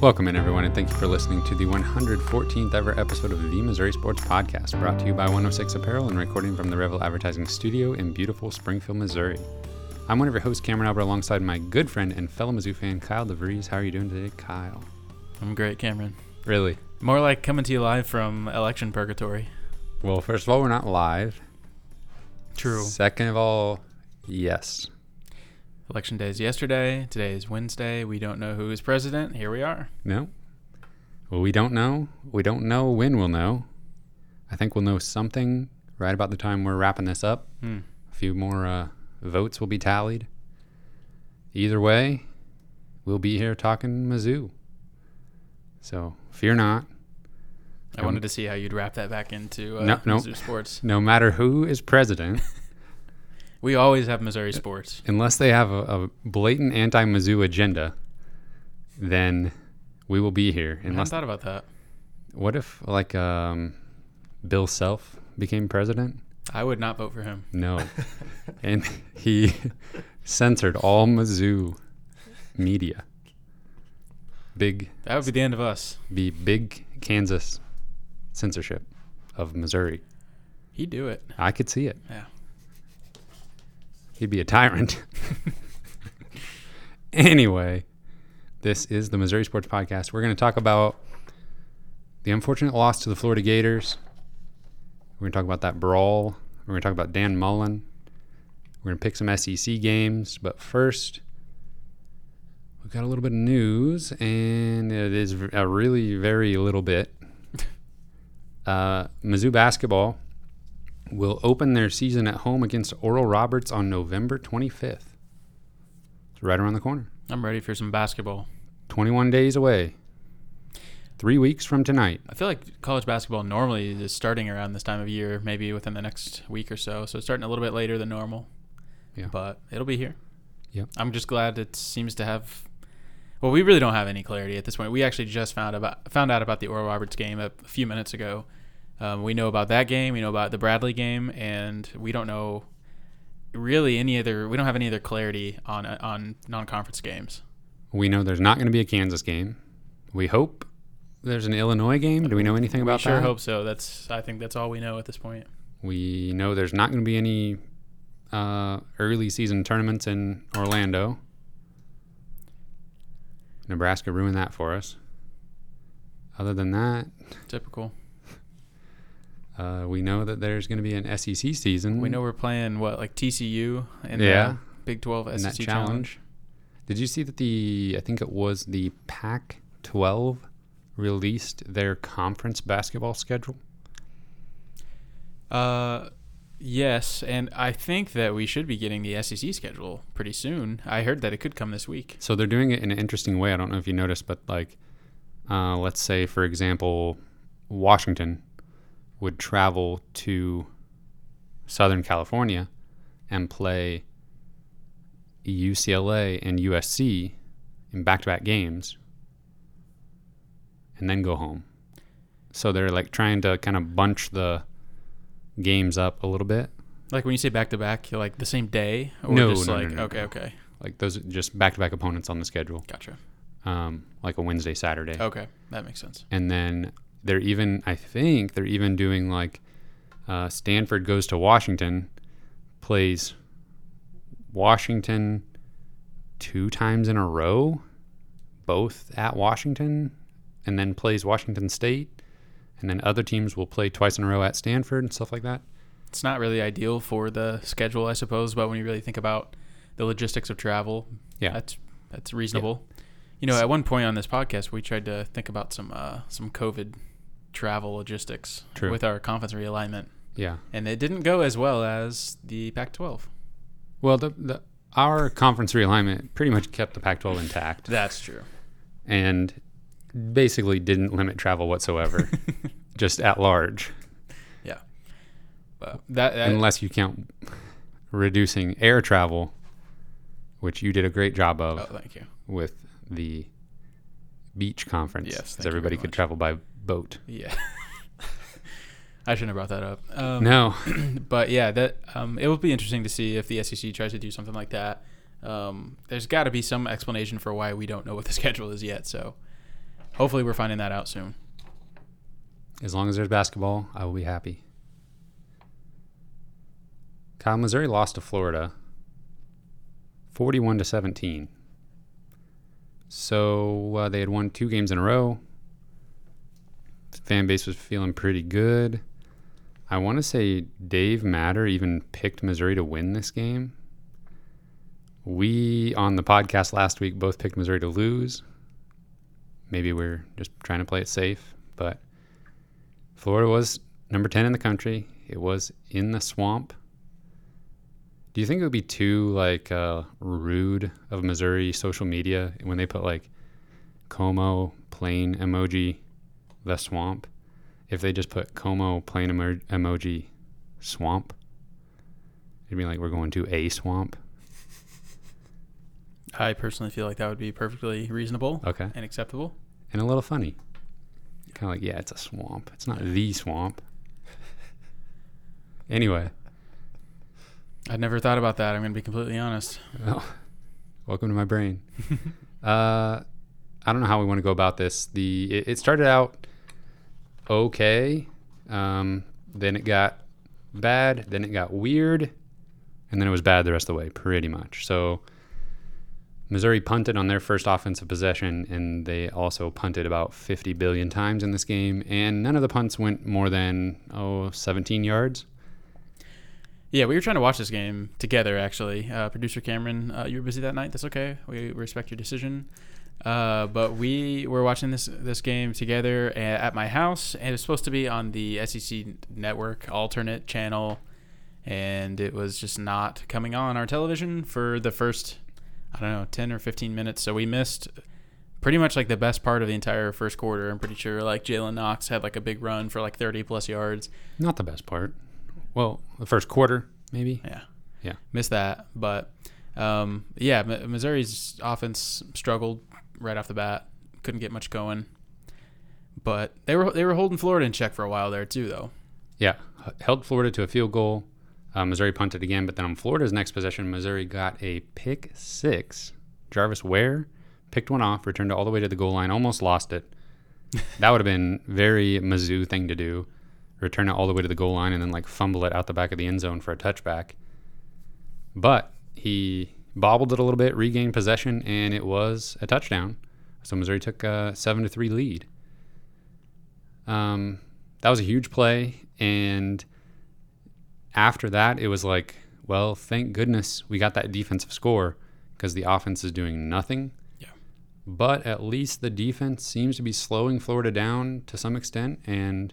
Welcome in, everyone, and thank you for listening to the 114th ever episode of the Missouri Sports Podcast, brought to you by 106 Apparel and recording from the Revel Advertising Studio in beautiful Springfield, Missouri. I'm one of your hosts, Cameron Albert, alongside my good friend and fellow Mizzou fan, Kyle DeVries. How are you doing today, Kyle? I'm great, Cameron. Really? More like coming to you live from election purgatory. Well, first of all, we're not live. True. Second of all, yes. Election day is yesterday. Today is Wednesday. We don't know who is president. Here we are. No. Well, we don't know. We don't know when we'll know. I think we'll know something right about the time we're wrapping this up. Hmm. A few more uh, votes will be tallied. Either way, we'll be here talking Mizzou. So fear not. I wanted to see how you'd wrap that back into uh, No, no. Mizzou sports. No matter who is president, We always have Missouri sports. unless they have a, a blatant anti-Mizzou agenda, then we will be here. I thought about that. what if like um, Bill Self became president? I would not vote for him. No. and he censored all Mizzou media. Big, That would be the end of us. be big Kansas censorship of Missouri. He'd do it. I could see it. Yeah. He'd be a tyrant. anyway, this is the Missouri Sports Podcast. We're going to talk about the unfortunate loss to the Florida Gators. We're going to talk about that brawl. We're going to talk about Dan Mullen. We're going to pick some SEC games. But first, we've got a little bit of news, and it is a really very little bit. Uh, Mizzou basketball will open their season at home against Oral Roberts on November 25th. It's right around the corner. I'm ready for some basketball. 21 days away. Three weeks from tonight. I feel like college basketball normally is starting around this time of year, maybe within the next week or so. So it's starting a little bit later than normal. Yeah. But it'll be here. Yep. I'm just glad it seems to have. Well, we really don't have any clarity at this point. We actually just found about found out about the Oral Roberts game a few minutes ago. Um, we know about that game. We know about the Bradley game, and we don't know really any other. We don't have any other clarity on on non-conference games. We know there's not going to be a Kansas game. We hope there's an Illinois game. Do we know anything about that? we sure that? hope so. That's I think that's all we know at this point. We know there's not going to be any uh, early season tournaments in Orlando. Nebraska ruined that for us. Other than that, Typical. Uh, we know that there's going to be an SEC season. We know we're playing what like TCU and Yeah. Big 12 SEC challenge. challenge. Did you see that the I think it was the Pac-12 released their conference basketball schedule? Uh, yes, and I think that we should be getting the SEC schedule pretty soon. I heard that it could come this week. So they're doing it in an interesting way. I don't know if you noticed, but like, uh, let's say for example, Washington would travel to Southern California and play UCLA and USC in back-to-back games, and then go home. So they're like trying to kind of bunch the games up a little bit. Like when you say back to back, like the same day, or No, just no, like no, okay, no. okay, Like those are just back-to-back opponents on the schedule, gotcha. um, like a Wednesday, Saturday. Okay, that makes sense. and then they're even i think they're even doing like uh, stanford goes to washington plays washington two times in a row both at washington and then plays washington state and then other teams will play twice in a row at stanford and stuff like that It's not really ideal for the schedule, I suppose, but when you really think about the logistics of travel, Yeah. that's that's reasonable. You know, at one point on this podcast, we tried to think about some uh, some COVID travel logistics True. with our conference realignment, yeah and it didn't go as well as the Pac-12. well the, the our conference realignment pretty much kept the pac 12 intact That's true. and basically didn't limit travel whatsoever just at large But that, that unless you count reducing air travel, which you did a great job of oh, thank you. with the beach conference. Yes, Because everybody very could much. travel by boat. Yeah. I shouldn't have brought that up. Um, no, but yeah, that um, it will be interesting to see if the SEC tries to do something like that. Um, there's got to be some explanation for why we don't know what the schedule is yet. So hopefully we're finding that out soon. As long as there's basketball, I will be happy. Kyle, Missouri lost to Florida 41 to 17. So uh, they had won two games in a row. Fan base was feeling pretty good. I want to say Dave Matter even picked Missouri to win this game. We on the podcast last week both picked Missouri to lose. Maybe we're just trying to play it safe, but Florida was number 10 in the country. It was in the swamp. Do you think it would be too like uh, rude of Missouri social media when they put like Como plain emoji the swamp? If they just put Como plain emo- emoji swamp, it'd be like we're going to a swamp. I personally feel like that would be perfectly reasonable Okay, and acceptable. and a little funny. Kind of like yeah, it's a swamp. It's not the swamp. Anyway, I'd never thought about that. I'm going to be completely honest. Well, welcome to my brain. uh, I don't know how we want to go about this. The it, it started out okay, um, then it got bad, then it got weird, and then it was bad the rest of the way, pretty much. So Missouri punted on their first offensive possession, and they also punted about 50 billion times in this game, and none of the punts went more than oh 17 yards. Yeah, we were trying to watch this game together, actually. Uh, Producer Cameron, uh, you were busy that night. That's okay. We respect your decision. Uh, but we were watching this this game together at my house, and it was supposed to be on the SEC network alternate channel, and it was just not coming on our television for the first, I don't know, ten or fifteen minutes. So we missed pretty much like the best part of the entire first quarter. I'm pretty sure like Jalen Knox had like a big run for like 30 plus yards. Not the best part. Well, the first quarter, maybe. Yeah. Yeah. Missed that. But um, yeah, Missouri's offense struggled right off the bat. Couldn't get much going. But they were they were holding Florida in check for a while there too, though. Yeah, held Florida to a field goal. Uh, Missouri punted again, but then on Florida's next possession, Missouri got a pick six. Jarvis Ware picked one off, returned it all the way to the goal line, almost lost it. that would have been very Mizzou thing to do. Return it all the way to the goal line and then like fumble it out the back of the end zone for a touchback. But he bobbled it a little bit, regained possession, and it was a touchdown. So Missouri took a seven to three lead. Um, that was a huge play, and after that, it was like, well, thank goodness we got that defensive score because the offense is doing nothing. Yeah. But at least the defense seems to be slowing Florida down to some extent, and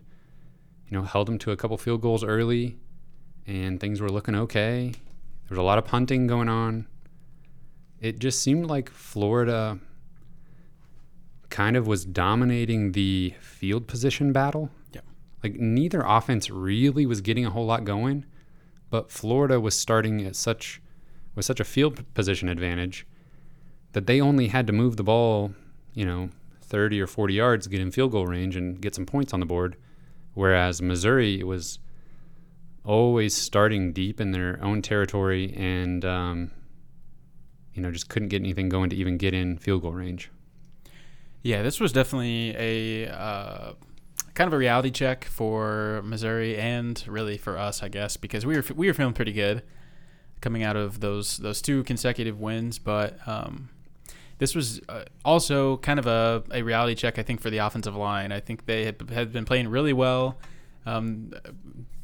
you know held them to a couple field goals early, and things were looking okay. There was a lot of punting going on. It just seemed like Florida kind of was dominating the field position battle. Yep. Like neither offense really was getting a whole lot going, but Florida was starting at such with such a field position advantage that they only had to move the ball, you know, 30 or 40 yards to get in field goal range and get some points on the board. Whereas Missouri was always starting deep in their own territory and, um, you know, just couldn't get anything going to even get in field goal range. Yeah, this was definitely a uh, kind of a reality check for Missouri and really for us, I guess, because we were we were feeling pretty good coming out of those those two consecutive wins, but um, this was uh, also kind of a, a reality check, I think, for the offensive line. I think they had, had been playing really well um,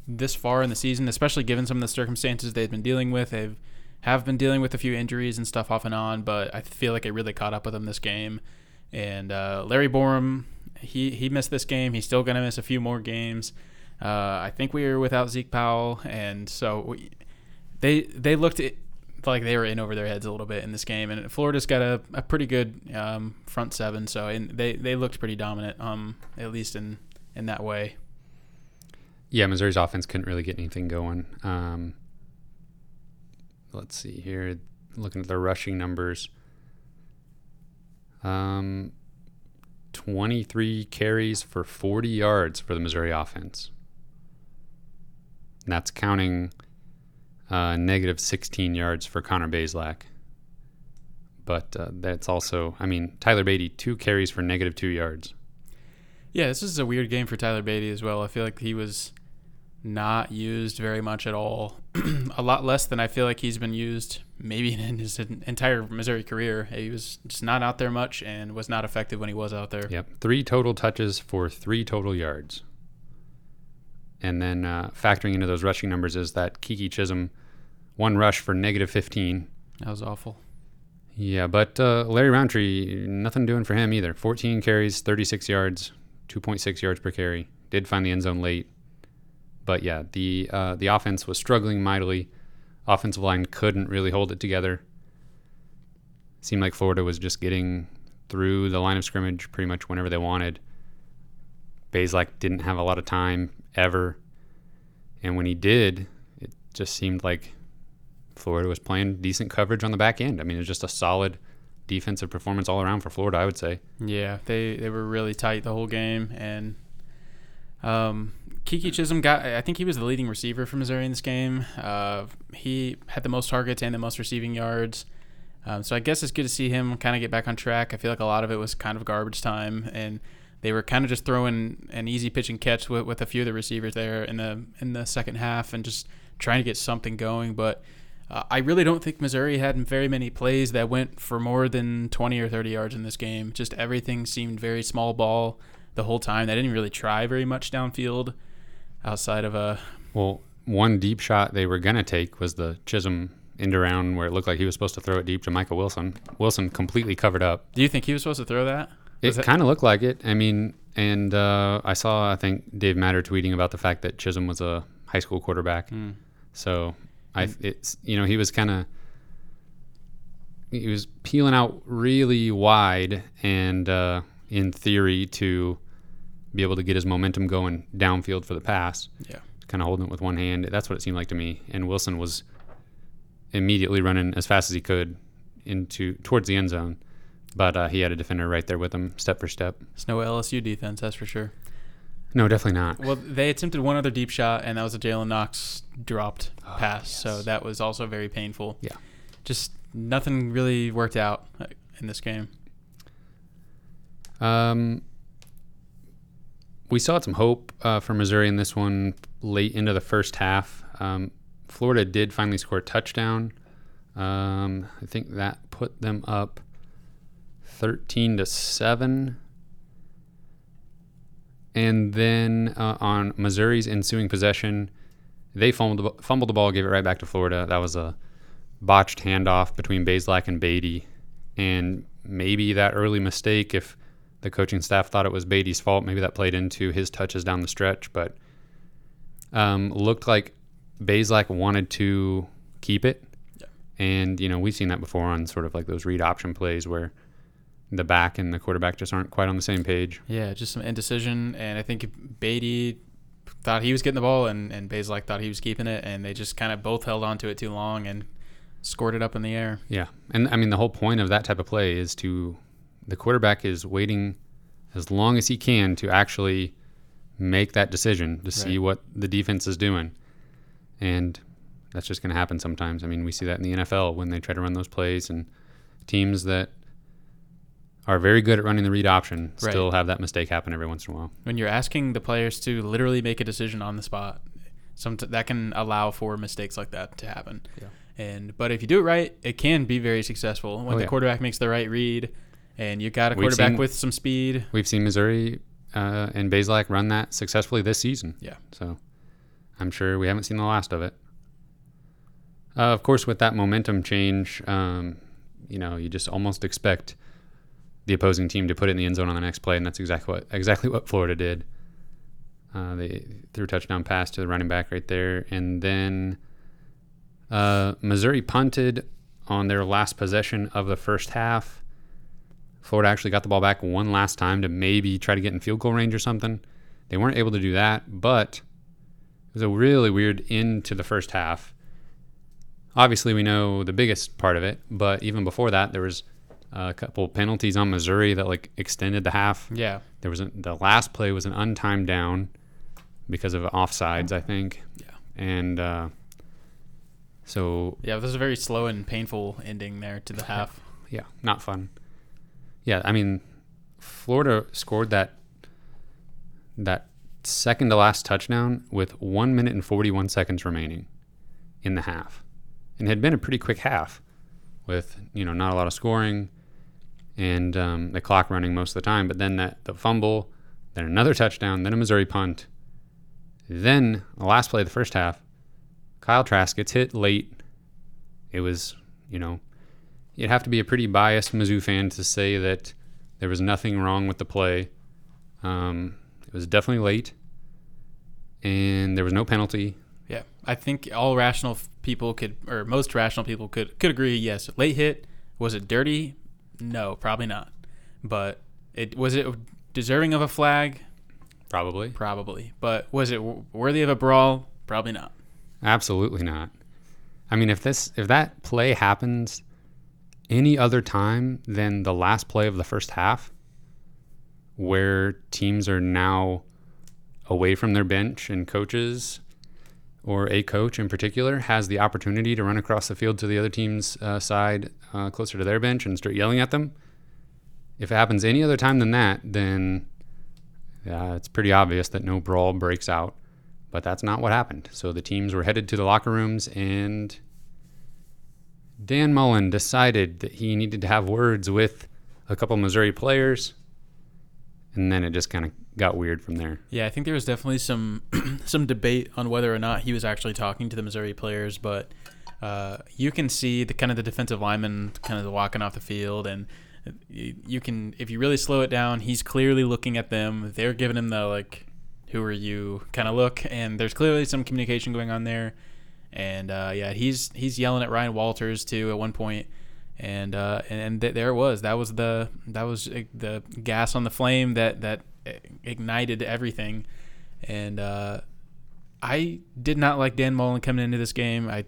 this far in the season, especially given some of the circumstances they've been dealing with. They've have been dealing with a few injuries and stuff off and on, but I feel like it really caught up with them this game. And uh, Larry Borom, he he missed this game. He's still going to miss a few more games. Uh, I think we were without Zeke Powell, and so we, they they looked at, like they were in over their heads a little bit in this game. And Florida's got a, a pretty good um, front seven, so and they they looked pretty dominant, um, at least in in that way. Yeah, Missouri's offense couldn't really get anything going. Um, let's see here. Looking at the rushing numbers. Um, 23 carries for 40 yards for the Missouri offense. And that's counting uh, negative 16 yards for Connor Bazelak. but uh, that's also, I mean, Tyler Badie, two carries for negative two yards. Yeah, this is a weird game for Tyler Badie as well. I feel like he was not used very much at all. a lot less than I feel like he's been used maybe in his entire Missouri career. He was just not out there much and was not effective when he was out there. Yep. Three total touches for three total yards. And then uh, factoring into those rushing numbers is that Keke Chism, one rush for negative 15. That was awful. Yeah, but uh, Larry Rountree, nothing doing for him either. 14 carries, 36 yards, 2.6 yards per carry. Did find the end zone late. But yeah, the uh, the offense was struggling mightily. Offensive line couldn't really hold it together. Seemed like Florida was just getting through the line of scrimmage pretty much whenever they wanted. Bazelak didn't have a lot of time ever. And when he did, it just seemed like Florida was playing decent coverage on the back end. I mean, it was just a solid defensive performance all around for Florida, I would say. Yeah, they, they were really tight the whole game. And um, Keke Chism got, I think he was the leading receiver for Missouri in this game. Uh, he had the most targets and the most receiving yards. Um, so I guess it's good to see him kind of get back on track. I feel like a lot of it was kind of garbage time, and they were kind of just throwing an easy pitch and catch with, with a few of the receivers there in the in the second half, and just trying to get something going. But uh, I really don't think Missouri had very many plays that went for more than 20 or 30 yards in this game. Just everything seemed very small ball the whole time. They didn't really try very much downfield outside of a. Well, one deep shot they were going to take was the Chism end around where it looked like he was supposed to throw it deep to Michael Wilson. Wilson completely covered up. Do you think he was supposed to throw that? Was it kind of looked like it. I mean, and uh, I saw, I think, Dave Matter tweeting about the fact that Chism was a high school quarterback. Mm. So I, it's you know, he was kind of he was peeling out really wide, and uh, in theory to be able to get his momentum going downfield for the pass. Yeah, kind of holding it with one hand. That's what it seemed like to me. And Wilson was immediately running as fast as he could into towards the end zone, but uh, he had a defender right there with him, step for step. It's no LSU defense, that's for sure. No, definitely not. Well, they attempted one other deep shot, and that was a Jalen Knox dropped Oh, pass. yes. So that was also very painful. Yeah. Just nothing really worked out in this game. Um, we saw some hope uh, for Missouri in this one late into the first half. Um, Florida did finally score a touchdown. Um, I think that put them up 13 to 7. And then uh, on Missouri's ensuing possession, they fumbled the, fumbled the ball, gave it right back to Florida. That was a botched handoff between Bazelak and Badie. And maybe that early mistake, if the coaching staff thought it was Badie's fault, maybe that played into his touches down the stretch. But um, looked like Bazelak wanted to keep it. Yeah. And, you know, we've seen that before on sort of like those read option plays where the back and the quarterback just aren't quite on the same page. Yeah, just some indecision, and I think Badie thought he was getting the ball, and and Bazelak thought he was keeping it, and they just kind of both held on to it too long and scored it up in the air. Yeah. And I mean, the whole point of that type of play is to the quarterback is waiting as long as he can to actually make that decision to see what the defense is doing. And that's just going to happen sometimes. I mean, we see that in the NFL when they try to run those plays, and teams that are very good at running the read option Right. still have that mistake happen every once in a while. When you're asking the players to literally make a decision on the spot, some that can allow for mistakes like that to happen. Yeah. And but if you do it right, it can be very successful when Oh, the yeah. quarterback makes the right read, and you got a quarterback seen- with some speed. We've seen Missouri uh, and Bazelak run that successfully this season. Yeah. So I'm sure we haven't seen the last of it. Uh, of course, with that momentum change, um, you know, you just almost expect the opposing team to put it in the end zone on the next play, and that's exactly what exactly what Florida did. Uh, they threw a touchdown pass to the running back right there, and then uh, Missouri punted on their last possession of the first half. Florida actually got the ball back one last time to maybe try to get in field goal range or something. They weren't able to do that, but it was a really weird end to the first half. Obviously, we know the biggest part of it, but even before that, there was a couple penalties on Missouri that like extended the half. Yeah. There was a, the last play was an untimed down because of offsides, I think. Yeah. And uh, so Yeah, this was a very slow and painful ending there to the half. yeah, not fun. Yeah, I mean, Florida scored that that second to last touchdown with one minute and forty one seconds remaining in the half, and it had been a pretty quick half with you know not a lot of scoring and um, the clock running most of the time. But then that the fumble, then another touchdown, then a Missouri punt, then the last play of the first half, Kyle Trask gets hit late. It was you know you'd have to be a pretty biased Mizzou fan to say that there was nothing wrong with the play. Um, it was definitely late, and there was no penalty. Yeah, I think all rational people could, or most rational people could, could agree. Yes, late hit. Was it dirty? No, probably not. But it was it deserving of a flag? Probably. Probably. But was it w- worthy of a brawl? Probably not. Absolutely not. I mean, if this if that play happens any other time than the last play of the first half, where teams are now away from their bench and coaches or a coach in particular has the opportunity to run across the field to the other team's uh, side uh, closer to their bench and start yelling at them. If it happens any other time than that, then it's pretty obvious that no brawl breaks out. But that's not what happened. So the teams were headed to the locker rooms, and Dan Mullen decided that he needed to have words with a couple Missouri players, and then it just kind of got weird from there. Yeah, I think there was definitely some some debate on whether or not he was actually talking to the Missouri players, but uh, you can see the kind of the defensive lineman kind of walking off the field, and you, you can if you really slow it down, he's clearly looking at them. They're giving him the like, "Who are you?" kind of look, and there's clearly some communication going on there. And uh, yeah, he's he's yelling at Ryan Walters too at one point, and uh, and, th- there it was. That was the that was uh, the gas on the flame that that ignited everything. And uh, I did not like Dan Mullen coming into this game. I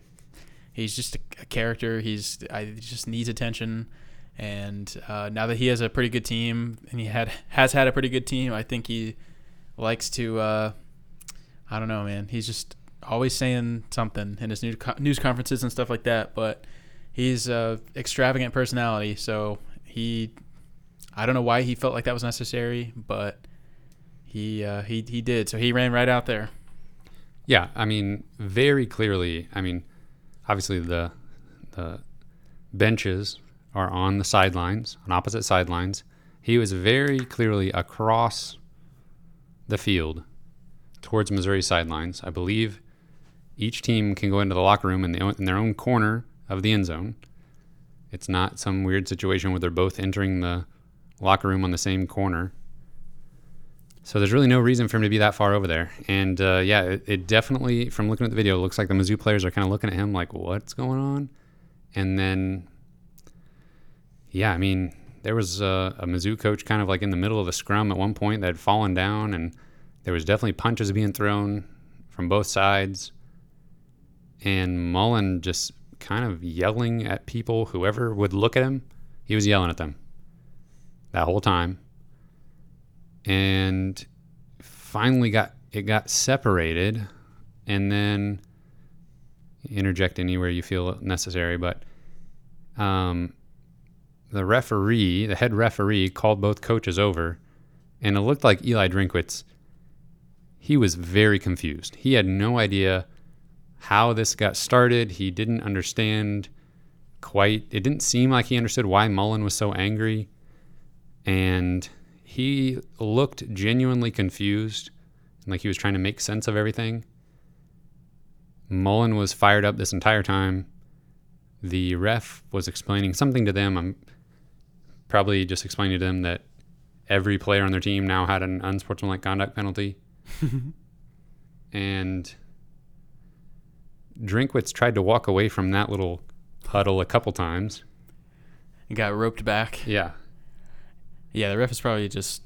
he's just a, a character. He's I he just needs attention. And uh, now that he has a pretty good team, and he had has had a pretty good team, I think he likes to. Uh, I don't know, man. He's just always saying something in his news news conferences and stuff like that. But he's a extravagant personality, so he. I don't know why he felt like that was necessary, but he uh, he he did. So he ran right out there. Yeah, I mean, very clearly. I mean, obviously the the benches are on the sidelines, on opposite sidelines. He was very clearly across the field towards Missouri sidelines. I believe each team can go into the locker room in, the, in their own corner of the end zone. It's not some weird situation where they're both entering the locker room on the same corner. So there's really no reason for him to be that far over there. And uh, yeah, it, it, definitely, from looking at the video, looks like the Mizzou players are kind of looking at him like, what's going on? And then, yeah, I mean, there was a, a Mizzou coach kind of like in the middle of the scrum at one point that had fallen down, and there was definitely punches being thrown from both sides. And Mullen just kind of yelling at people, whoever would look at him, he was yelling at them that whole time. And finally got it got separated and then interject anywhere you feel necessary but um, the referee the head referee called both coaches over and it looked like eli drinkwitz he was very confused. He had no idea how this got started he didn't understand quite it didn't seem like he understood why mullen was so angry and he looked genuinely confused, like he was trying to make sense of everything. Mullen was fired up this entire time. The ref was explaining something to them. I'm probably just explaining to them that every player on their team now had an unsportsmanlike conduct penalty. and Drinkwitz tried to walk away from that little huddle a couple times. He got roped back. Yeah. Yeah, the ref is probably just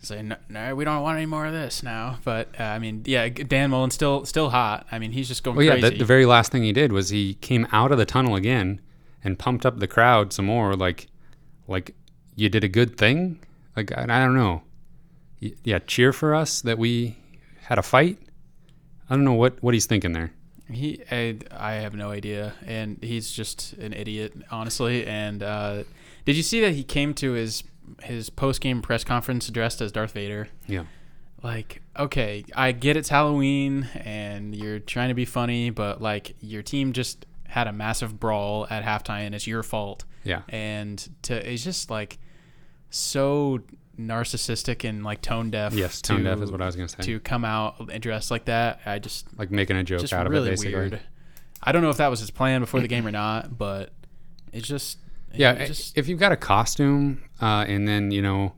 saying, no, no, we don't want any more of this now. But uh, I mean, yeah, Dan Mullen still still hot. I mean, he's just going well, crazy. yeah, the, the, very last thing he did was he came out of the tunnel again and pumped up the crowd some more. Like, like you did a good thing. Like I, I don't know. Yeah, cheer for us that we had a fight. I don't know what what he's thinking there. He, I, I have no idea, and he's just an idiot, honestly. And uh, did you see that he came to his his post game press conference dressed as Darth Vader? Yeah. Like, okay, I get it's Halloween and you're trying to be funny, but like your team just had a massive brawl at halftime, and it's your fault. Yeah. And to it's just like so narcissistic and like tone deaf. Yes, tone deaf to- is what I was gonna say. To come out and dress like that, I just like making a joke out of it, basically. weird. I don't know if that was his plan before the game or not, but it's just Yeah, it just if you've got a costume uh, and then you know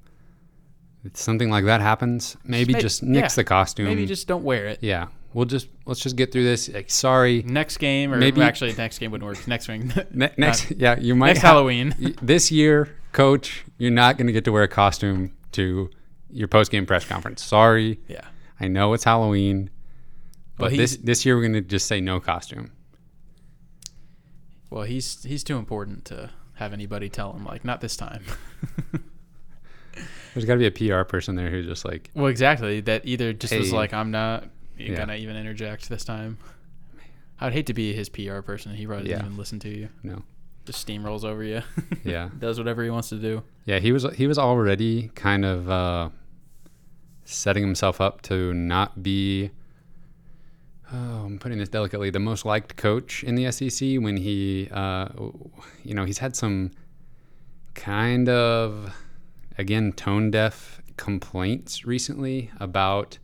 something like that happens, maybe ma- just nix yeah, the costume. maybe just don't wear it. yeah, we'll just let's just get through this. Like, sorry, Next game, or Maybe- actually next game wouldn't work. Next game, ne- next yeah, you might next have- Halloween. this year, coach, you're not going to get to wear a costume to your post game press conference. Sorry, Yeah. I know it's Halloween, but he's- this this year we're going to just say no costume. Well, he's he's too important to have anybody tell him like not this time. There's got to be a PR person there who's just like, well, exactly. That either just was like I'm not Yeah. gonna even interject this time. I'd hate to be his PR person. He probably doesn't even listen to you. no, Just steamrolls over you. yeah. Does whatever he wants to do. Yeah, he was he was already kind of uh, setting himself up to not be. Oh, I'm putting this delicately. The most liked coach in the SEC when he, uh, you know, he's had some kind of, again, tone deaf complaints recently about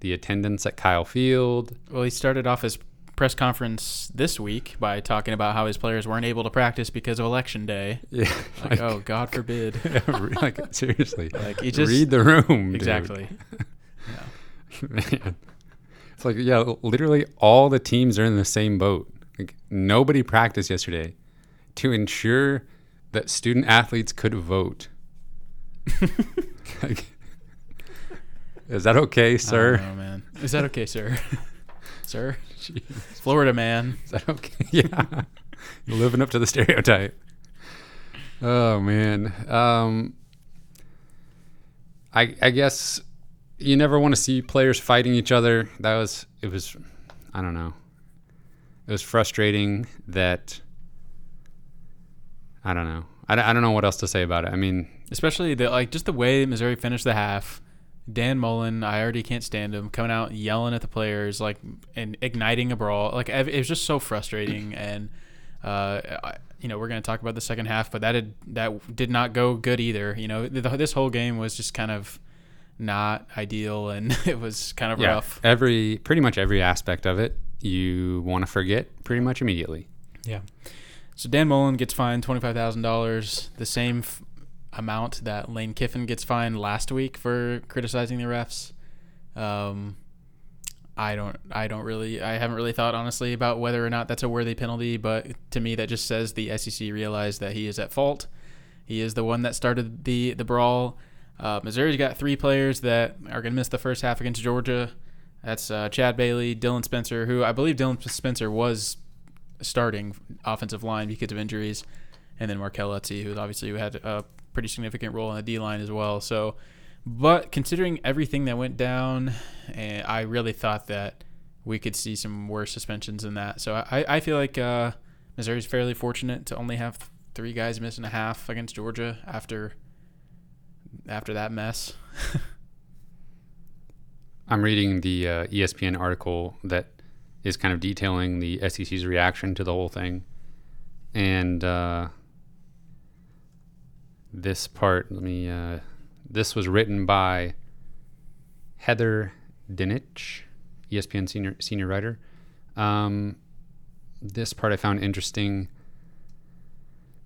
the attendance at Kyle Field. Well, he started off his press conference this week by talking about how his players weren't able to practice because of election day. Yeah, Like, oh, God forbid. like seriously, Like, he just- read the room. exactly. Man. It's like, yeah, literally all the teams are in the same boat. Like, nobody practiced yesterday to ensure that student athletes could vote. Like, is that okay, sir? Oh man, is that okay, sir? Sir, Florida man. Is that okay? yeah. Living up to the stereotype. Oh, man. Um, I, I guess you never want to see players fighting each other. That was, it was, I don't know. It was frustrating that, I don't know. I, I don't know what else to say about it. I mean, Especially the like just the way Missouri finished the half. Dan Mullen, I already can't stand him coming out yelling at the players like and igniting a brawl. Like it was just so frustrating and uh I, you know, we're going to talk about the second half, but that did that did not go good either. You know, th- this whole game was just kind of not ideal and it was kind of yeah, rough. every, pretty much every aspect of it, you want to forget pretty much immediately. Yeah. So Dan Mullen gets fined twenty five thousand dollars, the same f- amount that Lane Kiffin gets fined last week for criticizing the refs. Um, I don't, I don't really, I haven't really thought honestly about whether or not that's a worthy penalty, but to me that just says the SEC realized that he is at fault. He is the one that started the the brawl. Uh, Missouri's got three players that are going to miss the first half against Georgia. That's uh, Chad Bailey, Dylan Spencer, who I believe Dylan Spencer was starting offensive line because of injuries, and then Markel Utsey, who obviously had a pretty significant role in the D line as well. So, but considering everything that went down, eh, I really thought that we could see some worse suspensions than that. So I, I feel like uh, Missouri's fairly fortunate to only have three guys missing a half against Georgia after after that mess. I'm reading the uh, ESPN article that is kind of detailing the SEC's reaction to the whole thing. And uh, this part, let me, uh, this was written by Heather Dinich, ESPN senior, senior writer. Um, this part I found interesting.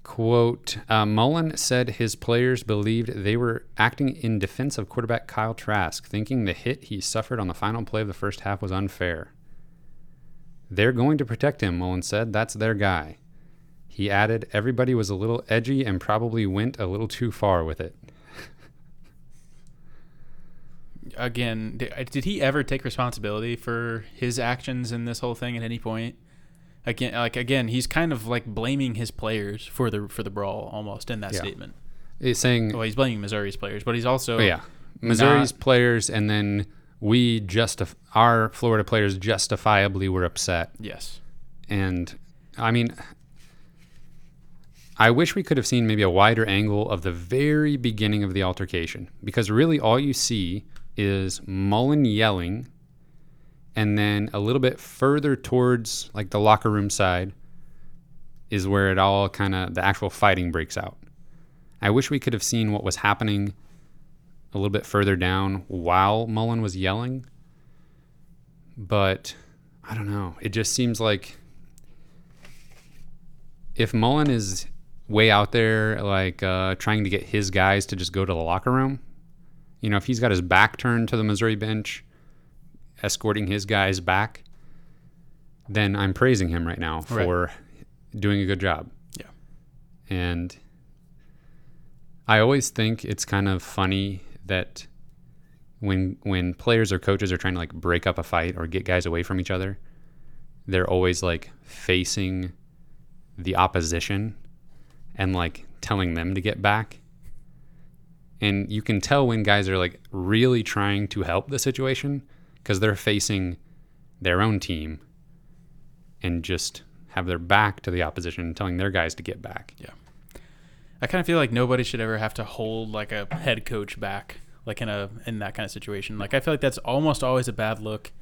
Quote uh, Mullen said his players believed they were acting in defense of quarterback Kyle Trask, thinking the hit he suffered on the final play of the first half was unfair. They're going to protect him, Mullen said. That's their guy. He added, everybody was a little edgy and probably went a little too far with it. Again, did, uh, did he ever take responsibility for his actions in this whole thing at any point? Again, like again, he's kind of like blaming his players for the for the brawl almost in that Yeah. statement. He's saying, Well, he's blaming Missouri's players, but he's also oh, yeah, Missouri's players, and then we justify. our Florida players justifiably were upset. Yes. And I mean, I wish we could have seen maybe a wider angle of the very beginning of the altercation because really all you see is Mullen yelling, and then a little bit further towards like the locker room side is where it all kind of the actual fighting breaks out. I wish we could have seen what was happening a little bit further down while Mullen was yelling, but I don't know. It just seems like if Mullen is way out there, like uh, trying to get his guys to just go to the locker room, you know, if he's got his back turned to the Missouri bench, escorting his guys back, then I'm praising him right now for doing a good job. Yeah. And I always think it's kind of funny that when when players or coaches are trying to like break up a fight or get guys away from each other, they're always like facing the opposition and like telling them to get back. And you can tell when guys are like really trying to help the situation because they're facing their own team and just have their back to the opposition telling their guys to get back. Yeah. I kind of feel like nobody should ever have to hold like a head coach back, like in a in that kind of situation. Like I feel like that's almost always a bad look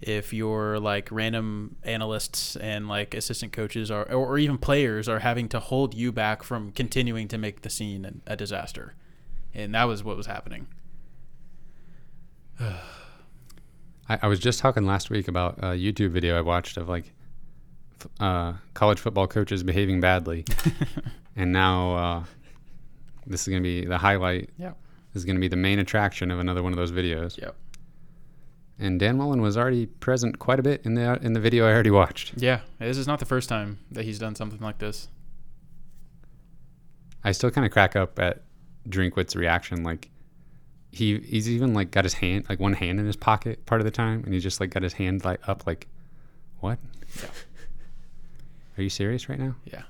if your like random analysts and like assistant coaches are or even players are having to hold you back from continuing to make the scene a disaster. And that was what was happening. I, I was just talking last week about a YouTube video I watched of like uh, college football coaches behaving badly, and now uh, this is going to be the highlight. Yeah. This is going to be the main attraction of another one of those videos. Yep. And Dan Mullen was already present quite a bit in the in the video I already watched. Yeah, this is not the first time that he's done something like this. I still kind of crack up at Drinkwitz's reaction. Like he he's even like got his hand like one hand in his pocket part of the time, and he just like got his hand like up like, what? Yeah. Are you serious right now? Yeah.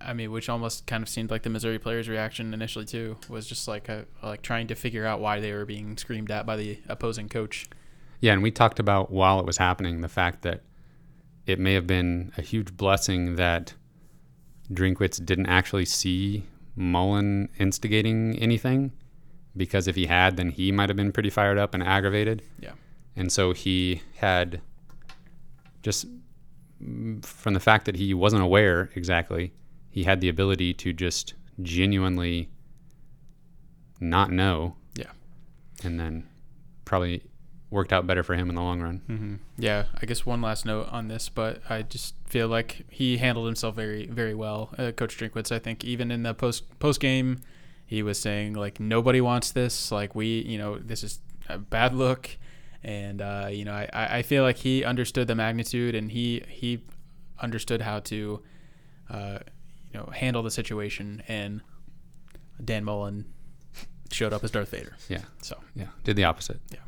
I mean, which almost kind of seemed like the Missouri players' reaction initially too was just like a, like trying to figure out why they were being screamed at by the opposing coach. Yeah, and we talked about while it was happening the fact that it may have been a huge blessing that Drinkwitz didn't actually see Mullen instigating anything because if he had, then he might have been pretty fired up and aggravated. Yeah. And so he had just from the fact that he wasn't aware exactly, he had the ability to just genuinely not know. Yeah. And then probably worked out better for him in the long run. Mm-hmm. Yeah, I guess one last note on this, but I just feel like he handled himself very, very well. Uh, Coach Drinkwitz, I think, even in the post post game, he was saying like nobody wants this. Like we, you know, this is a bad look, and uh, you know, I, I feel like he understood the magnitude and he he understood how to, uh, you know, handle the situation. And Dan Mullen showed up as Darth Vader. Yeah. So Yeah. Did the opposite. Yeah.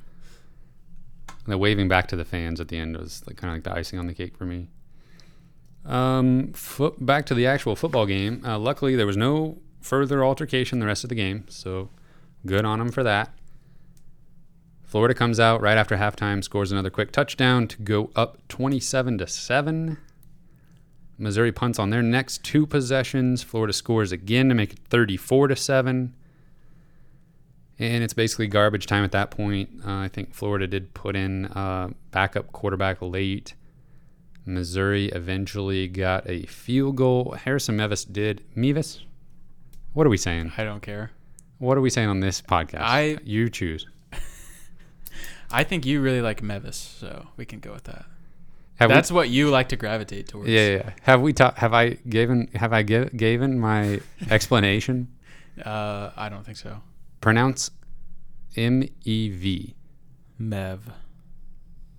The waving back to the fans at the end was like kind of like the icing on the cake for me. Um, foot, back to the actual football game. Uh, luckily, there was no further altercation the rest of the game, so good on them for that. Florida comes out right after halftime, scores another quick touchdown to go up 27 to 7. Missouri punts on their next two possessions. Florida scores again to make it 34 to 7. And it's basically garbage time at that point. Uh, I think Florida did put in uh, backup quarterback late. Missouri eventually got a field goal. Harrison Mevis did. Mevis? What are we saying? I don't care. What are we saying on this podcast? I- you choose. I think you really like Mevis, so we can go with that. Have That's what you like to gravitate towards. yeah, yeah. Have we ta- Have I given? Have I give, given my explanation? Uh, I don't think so. Pronounce M E V. Mev,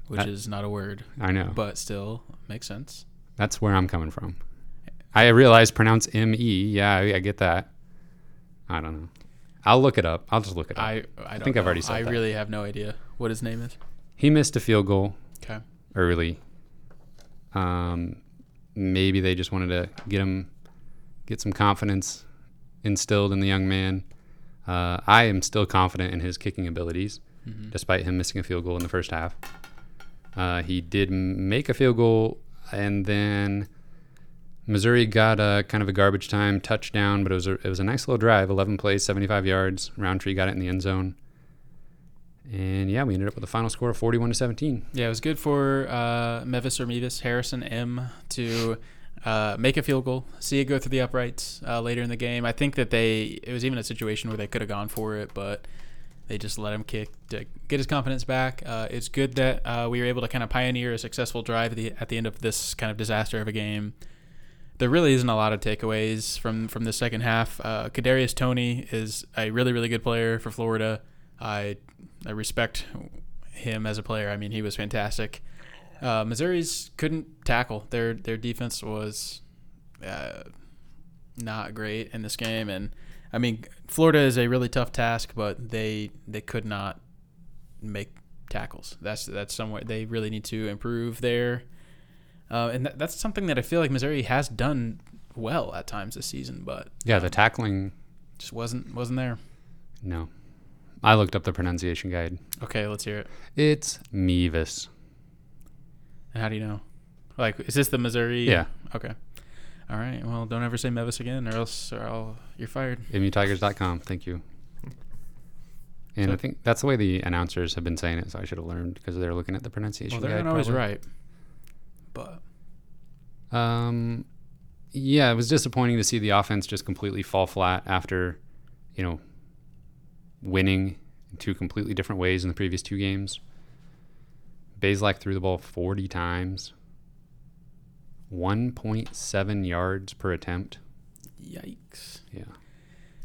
which Uh, is not a word, I know. but still makes sense. That's where I'm coming from. I realize pronounce M E. Yeah, I, I get that. I don't know. I'll look it up. I'll just look it up. I I, don't think I've already said I that. really have no idea what his name is. he missed a field goal Okay. early. Um, maybe they just wanted to get him, get some confidence instilled in the young man. Uh, I am still confident in his kicking abilities, Mhm. despite him missing a field goal in the first half. Uh, he did make a field goal, and then Missouri got a kind of a garbage time touchdown, but it was a, it was a nice little drive, 11 plays, 75 yards. Rountree got it in the end zone. And yeah, we ended up with a final score of 41 to 17. Yeah, it was good for uh, Mevis or Mevis Harrison M to uh, make a field goal, see it go through the uprights uh, later in the game. I think that they it was even a situation where they could have gone for it, but they just let him kick to get his confidence back. Uh, it's good that uh, we were able to kind of pioneer a successful drive at the, at the end of this kind of disaster of a game. There really isn't a lot of takeaways from from the second half. Uh, Kadarius Toney is a really really good player for Florida. I I respect him as a player. I mean, he was fantastic. Uh, Missouri's couldn't tackle. Their their defense was uh, not great in this game, and I mean, Florida is a really tough task, but they they could not make tackles. That's that's somewhere they really need to improve there, uh, and that, that's something that I feel like Missouri has done well at times this season, but Yeah, the tackling, just wasn't wasn't there. no. I looked up the pronunciation guide. Okay, let's hear it. It's Mevis. How do you know? Like, is this the Missouri? Yeah. Okay. All right. Well, don't ever say Mevis again, or else or I'll, you're fired. MUTigers.com. Thank you. And So- I think that's the way the announcers have been saying it, so I should have learned because they're looking at the pronunciation Well, they're guide. not always probably. right, but Um, yeah, it was disappointing to see the offense just completely fall flat after, you know, winning in two completely different ways in the previous two games. Bazelak threw the ball 40 times, 1.7 yards per attempt. yikes. Yeah.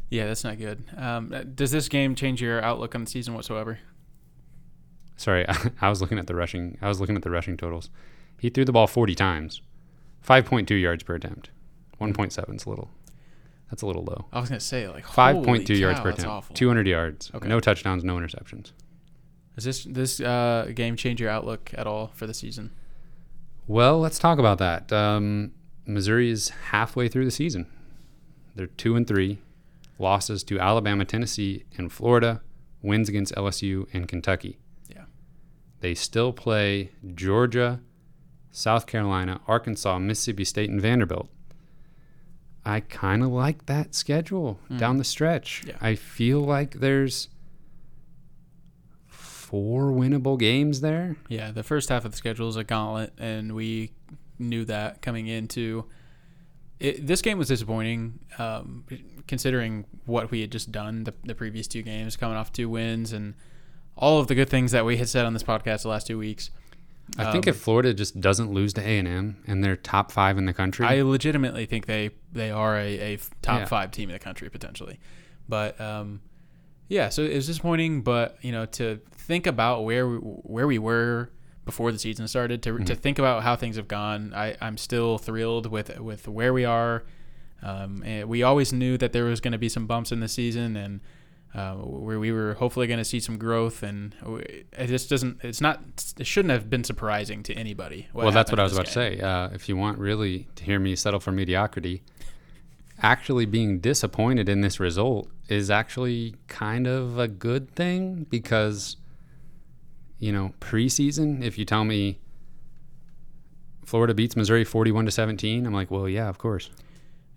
Yeah, that's not good. Um, uh, does this game change your outlook on the season whatsoever? Sorry, I was looking at the rushing. I was looking at the rushing totals. He threw the ball 40 times, 5.2 yards per attempt. 1.7 is a little. That's a little low. I was gonna say like 5.2 yards per that's attempt. Awful. 200 yards. Okay. No touchdowns, no interceptions. Does this this uh, game change your outlook at all for the season? Well, let's talk about that. Um, Missouri is halfway through the season. They're two and three, losses to Alabama, Tennessee, and Florida, wins against LSU and Kentucky. Yeah. They still play Georgia, South Carolina, Arkansas, Mississippi State, and Vanderbilt. I kind of like that schedule Mm. down the stretch. Yeah. I feel like there's four winnable games there. Yeah, the first half of the schedule is a gauntlet, and we knew that coming into it. This game was disappointing, um, considering what we had just done the, the previous two games, coming off two wins, and all of the good things that we had said on this podcast the last two weeks. I think Um, if Florida just doesn't lose to A and M and they're top five in the country, I legitimately think they they are a top Yeah. five team in the country potentially, but um, yeah. So it was disappointing, but you know to think about where we, where we were before the season started, to to Mhm. think about how things have gone, I I'm still thrilled with with where we are. Um, and we always knew that there was going to be some bumps in the season, and uh, where we were hopefully going to see some growth, and it just doesn't. It's not. It shouldn't have been surprising to anybody. well, that's what I was about this to say. Uh, if you want really to hear me settle for mediocrity, actually being disappointed in this result is actually kind of a good thing because, you know, preseason, if you tell me Florida beats Missouri 41 to 17, I'm like, well, yeah, of course.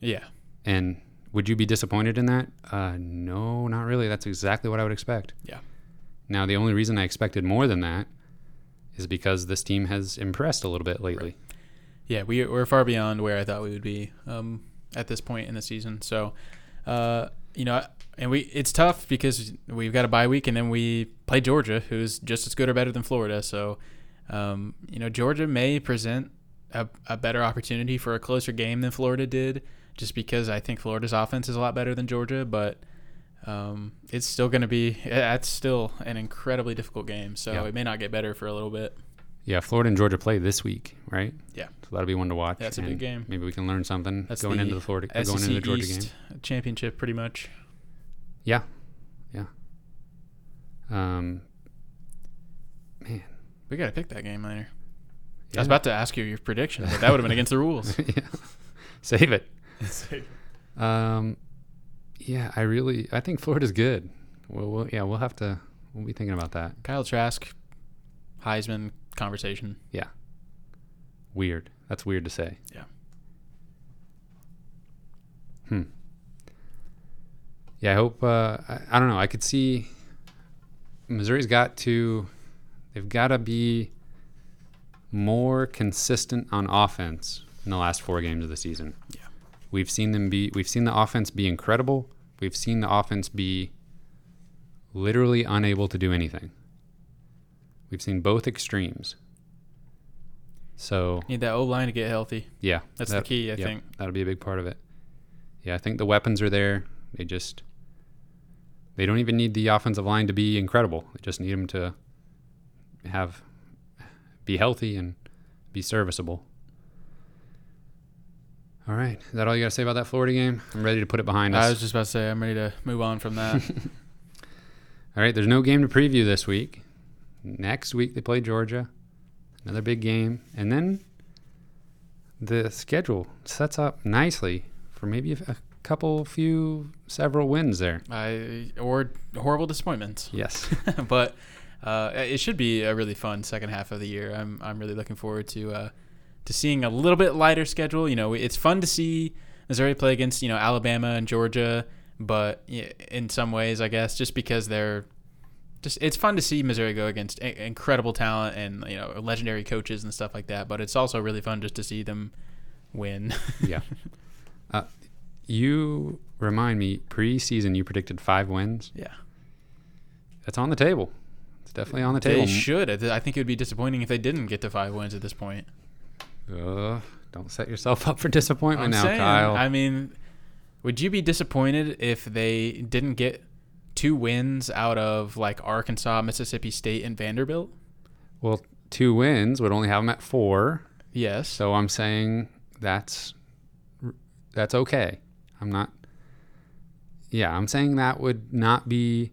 Yeah. And would you be disappointed in that? Uh, no, not really. That's exactly what I would expect. Yeah. Now, the only reason I expected more than that is because this team has impressed a little bit lately. yeah, we, we're far beyond where I thought we would be um, at this point in the season. So, uh, you know, and we it's tough because we've got a bye week and then we play Georgia, who's just as good or better than Florida. So, um, you know, Georgia may present a, a better opportunity for a closer game than Florida did, just because I think Florida's offense is a lot better than Georgia, but. Um, it's still going to be. That's still an incredibly difficult game, so Yeah. it may not get better for a little bit. Yeah, Florida and Georgia play this week, right? Yeah. So that'll be one to watch. That's a big game. Maybe we can learn something That's going into the Florida, or going into the Georgia East game. championship, pretty much. Yeah, yeah. Um, man, We got to pick that game later. I was about to ask you your prediction, but that would have been against the rules. yeah. Save it. Um, yeah, I really, I think Florida's good. Well, we'll, yeah, we'll have to, we'll be thinking about that. Kyle Trask, Heisman conversation. Yeah. Weird. That's weird to say. Yeah. Hmm. Yeah, I hope. Uh, I, I don't know. I could see Missouri's got to. They've got to be more consistent on offense in the last four games of the season. Yeah. We've seen them be. We've seen the offense be incredible. We've seen the offense be literally unable to do anything. We've seen both extremes. So Need that O line to get healthy. yeah, That's that- the key, I yep, think. that'll be a big part of it. Yeah, I think the weapons are there. They just they don't even need the offensive line to be incredible. They just need them to have be healthy and be serviceable. All right, is that all you got to say about that Florida game? I'm ready to put it behind us. I was just about to say I'm ready to move on from that. All right, there's no game to preview this week. Next week they play Georgia, another big game, and then the schedule sets up nicely for maybe a, couple, few, several wins there. I or horrible disappointments. Yes. but uh, it should be a really fun second half of the year. I'm I'm really looking forward to uh, to seeing a little bit lighter schedule. You know, it's fun to see Missouri play against you know Alabama and Georgia, but in some ways, I guess just because they're just it's fun to see Missouri go against incredible talent and you know legendary coaches and stuff like that. But it's also really fun just to see them win. yeah. Uh, you remind me, preseason you predicted five wins. yeah, That's on the table. It's definitely on the table. they should. I I think it would be disappointing if they didn't get to five wins at this point. Uh, don't set yourself up for disappointment I'm now, saying, Kyle. I mean, would you be disappointed if they didn't get two wins out of like Arkansas, Mississippi State, and Vanderbilt? well, two wins would only have them at four. Yes. So I'm saying that's that's okay. I'm not. Yeah, I'm saying that would not be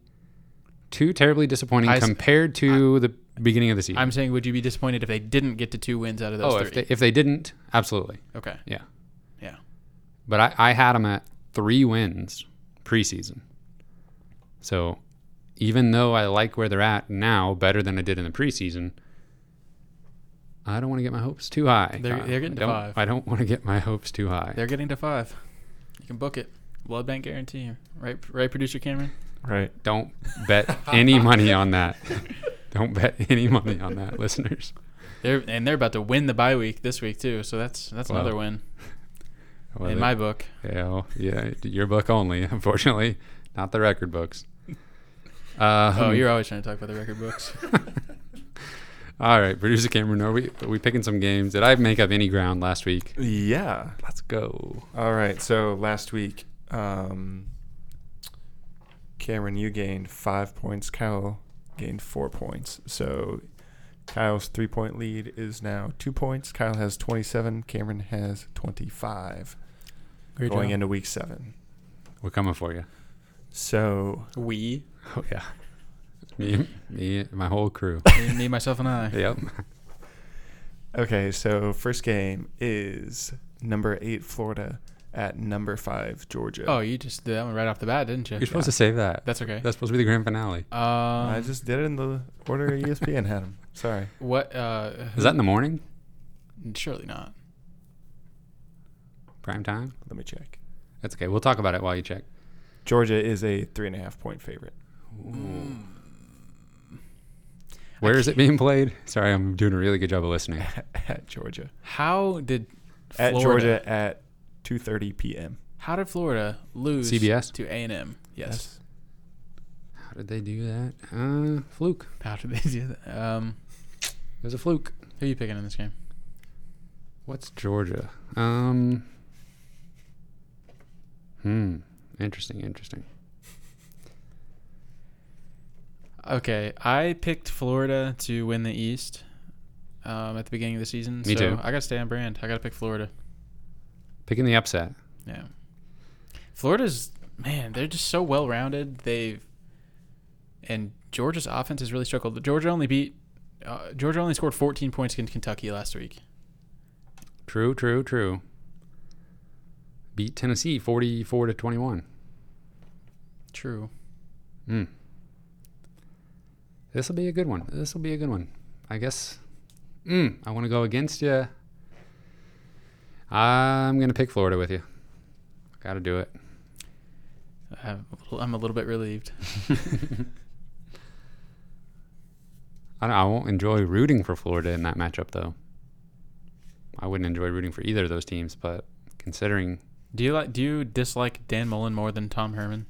too terribly disappointing I compared to the beginning of the season. I'm saying, would you be disappointed if they didn't get to two wins out of those oh, three? if they, if they didn't, absolutely. okay. Yeah. Yeah. But I, I had them at three wins preseason. So even though I like where they're at now better than I did in the preseason, I don't want to get my hopes too high. They're- they're getting to don't, five. I don't want to get my hopes too high. They're getting to five. You can book it. Blood bank guarantee. Right, right, producer Cameron. Right. Don't bet any money on that. Don't bet any money on that, listeners. They're and they're about to win the bye week this week too. So that's that's Wow. another win Well, in my book. Yeah, well, yeah, your book only, unfortunately, not the record books. Um, oh, you're always trying to talk about the record books. all right, producer Cameron. Are we are we picking some games? Did I make up any ground last week? Yeah. Let's go. All right. So last week, um, Cameron, you gained five points. Kyle gained four points. So Kyle's three point lead is now two points. Kyle has 27. Cameron has 25 Great going job. into week seven. We're coming for you. So We, Oh yeah, me, me, my whole crew. me, me, myself, and I. yep. Okay, so first game is number eight Florida at number five Georgia. Oh, you just did that one right off the bat, didn't you? You're supposed to save that. That's okay. That's supposed to be the grand finale. Um, I just did it in the order ESPN had them. Sorry. what? Uh, Is that in the morning? surely not? Prime time? Let me check. That's okay. We'll talk about it while you check. Georgia is a three and a half point favorite. Where is it being played? Sorry, I'm doing a really good job of listening. at Georgia. How did At Georgia at 2:30 p.m. How did Florida lose CBS? to A and M? Yes. How did they do that? Uh, fluke. How did they do that? Um, It was a fluke. who are you picking in this game? What's Georgia? Um. Hmm. Interesting. Interesting. Okay, I picked Florida to win the East um, at the beginning of the season. Me so too. I got to stay on brand. I got to pick Florida. Picking the upset. Yeah. Florida's man, they're just so well rounded. They've and Georgia's offense has really struggled. Georgia only beat uh, Georgia only scored 14 points against Kentucky last week. True. True. True. Beat Tennessee 44 to 21. True. Hmm. This will be a good one. This will be a good one. I guess mm, I want to go against you. I'm gonna pick Florida with you. Got to do it. I'm a little- I'm a little bit relieved. I, don't, I won't enjoy rooting for Florida in that matchup, though. I wouldn't enjoy rooting for either of those teams, but considering Do you like? Do you dislike Dan Mullen more than Tom Herman?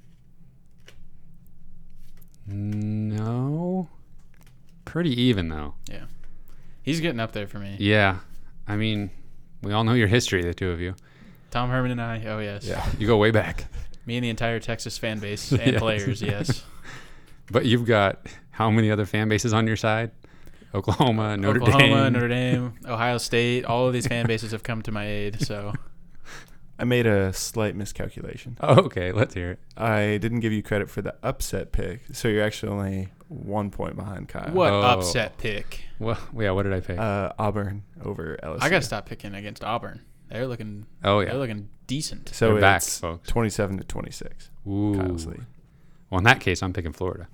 No, pretty even though. Yeah, he's getting up there for me. Yeah, I mean, we all know your history, the two of you. Tom Herman and I. Oh yes. Yeah. You go way back, Me and the entire Texas fan base and Yes. players. Yes. but you've got how many other fan bases on your side? Oklahoma, Notre Dame? Oklahoma, Dame. Notre Dame, Ohio State. All of these fan bases have come to my aid. So I made a slight miscalculation. Oh, okay, let's hear it. I didn't give you credit for the upset pick, so you're actually only one point behind Kyle. what Oh. upset pick? Well, yeah. What did I pick? Uh, Auburn over LSU. I gotta stop picking against Auburn. They're looking. oh yeah. They're looking decent. So They're back, it's folks. 27 to 26. Ooh. Kyle's lead. Well, in that case, I'm picking Florida.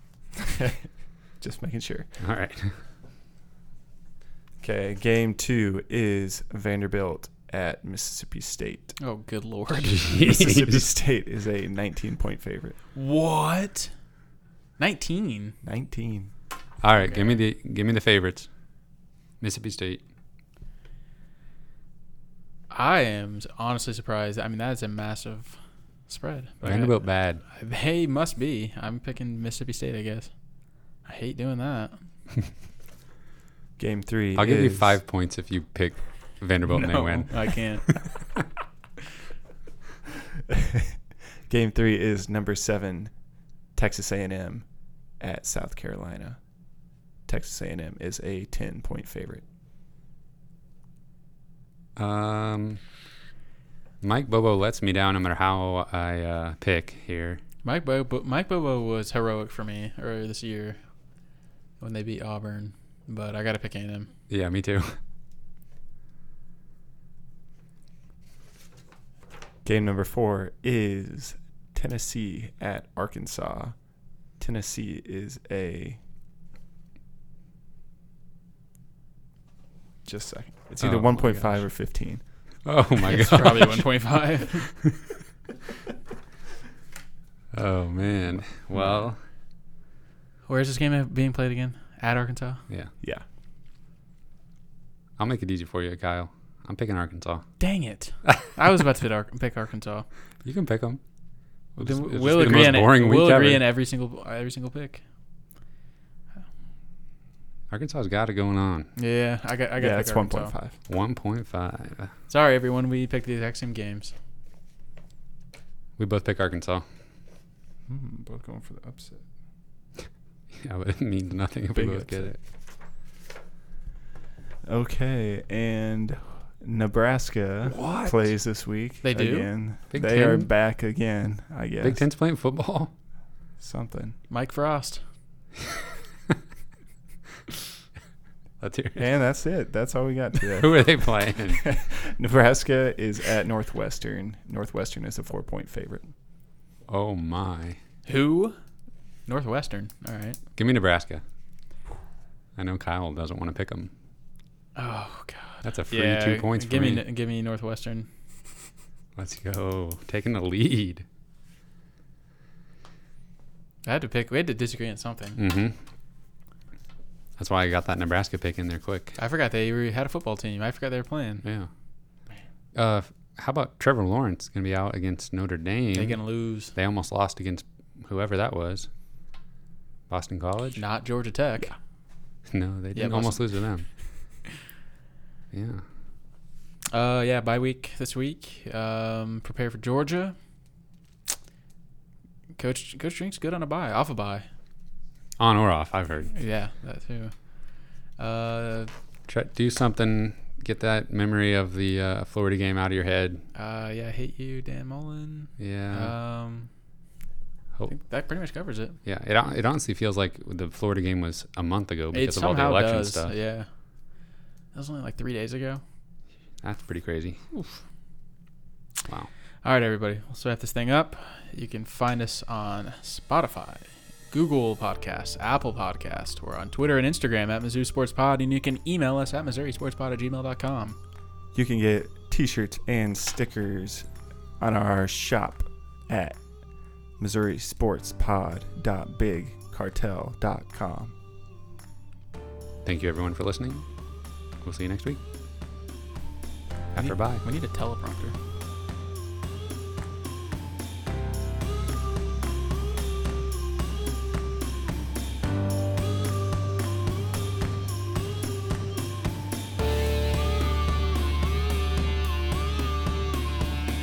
Just making sure. All right. Okay, game two is Vanderbilt at Mississippi State. Oh, good lord. Mississippi State is a 19 point favorite. what? Nineteen. 19. All right, give me the give me the favorites. Mississippi State. I am honestly surprised. I mean, that is a massive spread. But Vanderbilt bad. They must be. I'm picking Mississippi State, I guess. I hate doing that. Game three. I'll give you five points if you pick Vanderbilt and they win. I can't. Game three is number seven, Texas A&M at South Carolina. Texas A&M is a 10 point favorite. Um, Mike Bobo lets me down no matter how I uh, pick here. Mike Bobo, Mike Bobo was heroic for me earlier this year when they beat Auburn, but I got to pick A&M. Yeah, me too. Game number four is Tennessee at Arkansas. Tennessee is a. Just a second. It's either Oh 1.5 or 15. Oh my god. it's god. probably 1.5. Oh man. Well, Where's this game being played again? At Arkansas. yeah. Yeah. I'll make it easy for you, Kyle. I'm picking Arkansas. Dang it! I was about to pick, Ar- pick Arkansas. You can pick them. Then we'll agree on it. boring We'll agree ever. on every single every single pick. Arkansas's got it going on. Yeah, I got I got. yeah, it's 1.5. 1.5. Sorry, everyone. We picked the exact same games. We both pick Arkansas. Hmm, both going for the upset. Yeah, but it means nothing if Big we both get it. Okay, and Nebraska What? plays this week. They do? Again. Big they are back again, I guess. Big Ten's playing football. Something. Mike Frost. Let's hear it. And that's it. That's all we got today. Who are they playing? Nebraska is at Northwestern. Northwestern is a four point favorite. oh my. Who? Northwestern. All right. Give me Nebraska. I know Kyle doesn't want to pick them. Oh God. That's a free yeah. two points for give me. me give me Northwestern. Let's go. Taking the lead. I had to pick. We had to disagree on something. Mm-hmm. That's why I got that Nebraska pick in there quick. I forgot they were, had a football team. I forgot they were playing. Yeah. Uh, how about Trevor Lawrence going to be out against Notre Dame? They're gonna lose. They almost lost against whoever that was. Boston College? Not Georgia Tech. No, they Yeah, didn't almost lose to them. Yeah. Uh, yeah. Bye week this week. Um, prepare for Georgia. Coach Coach Drink's good on a bye, off a bye. On or off, I've heard. Yeah, that too. Uh, Try, do something. Get that memory of the uh, Florida game out of your head. uh, yeah. I hate you, Dan Mullen. Yeah. Um, I think that pretty much covers it. yeah. It, it honestly feels like the Florida game was a month ago It because of all the election does. stuff. Yeah. That was only like three days ago. That's pretty crazy. Wow. All right, everybody. Let's wrap this thing up. You can find us on Spotify, Google Podcasts, Apple Podcast. We're on Twitter and Instagram at Mizzou Sports Pod, and you can email us at MissouriSportsPod at gmail.com. You can get t-shirts and stickers on our shop at MissouriSportsPod.BigCartel.com. Thank you, everyone, for listening. We'll see you next week. We After need- bye. We need a teleprompter.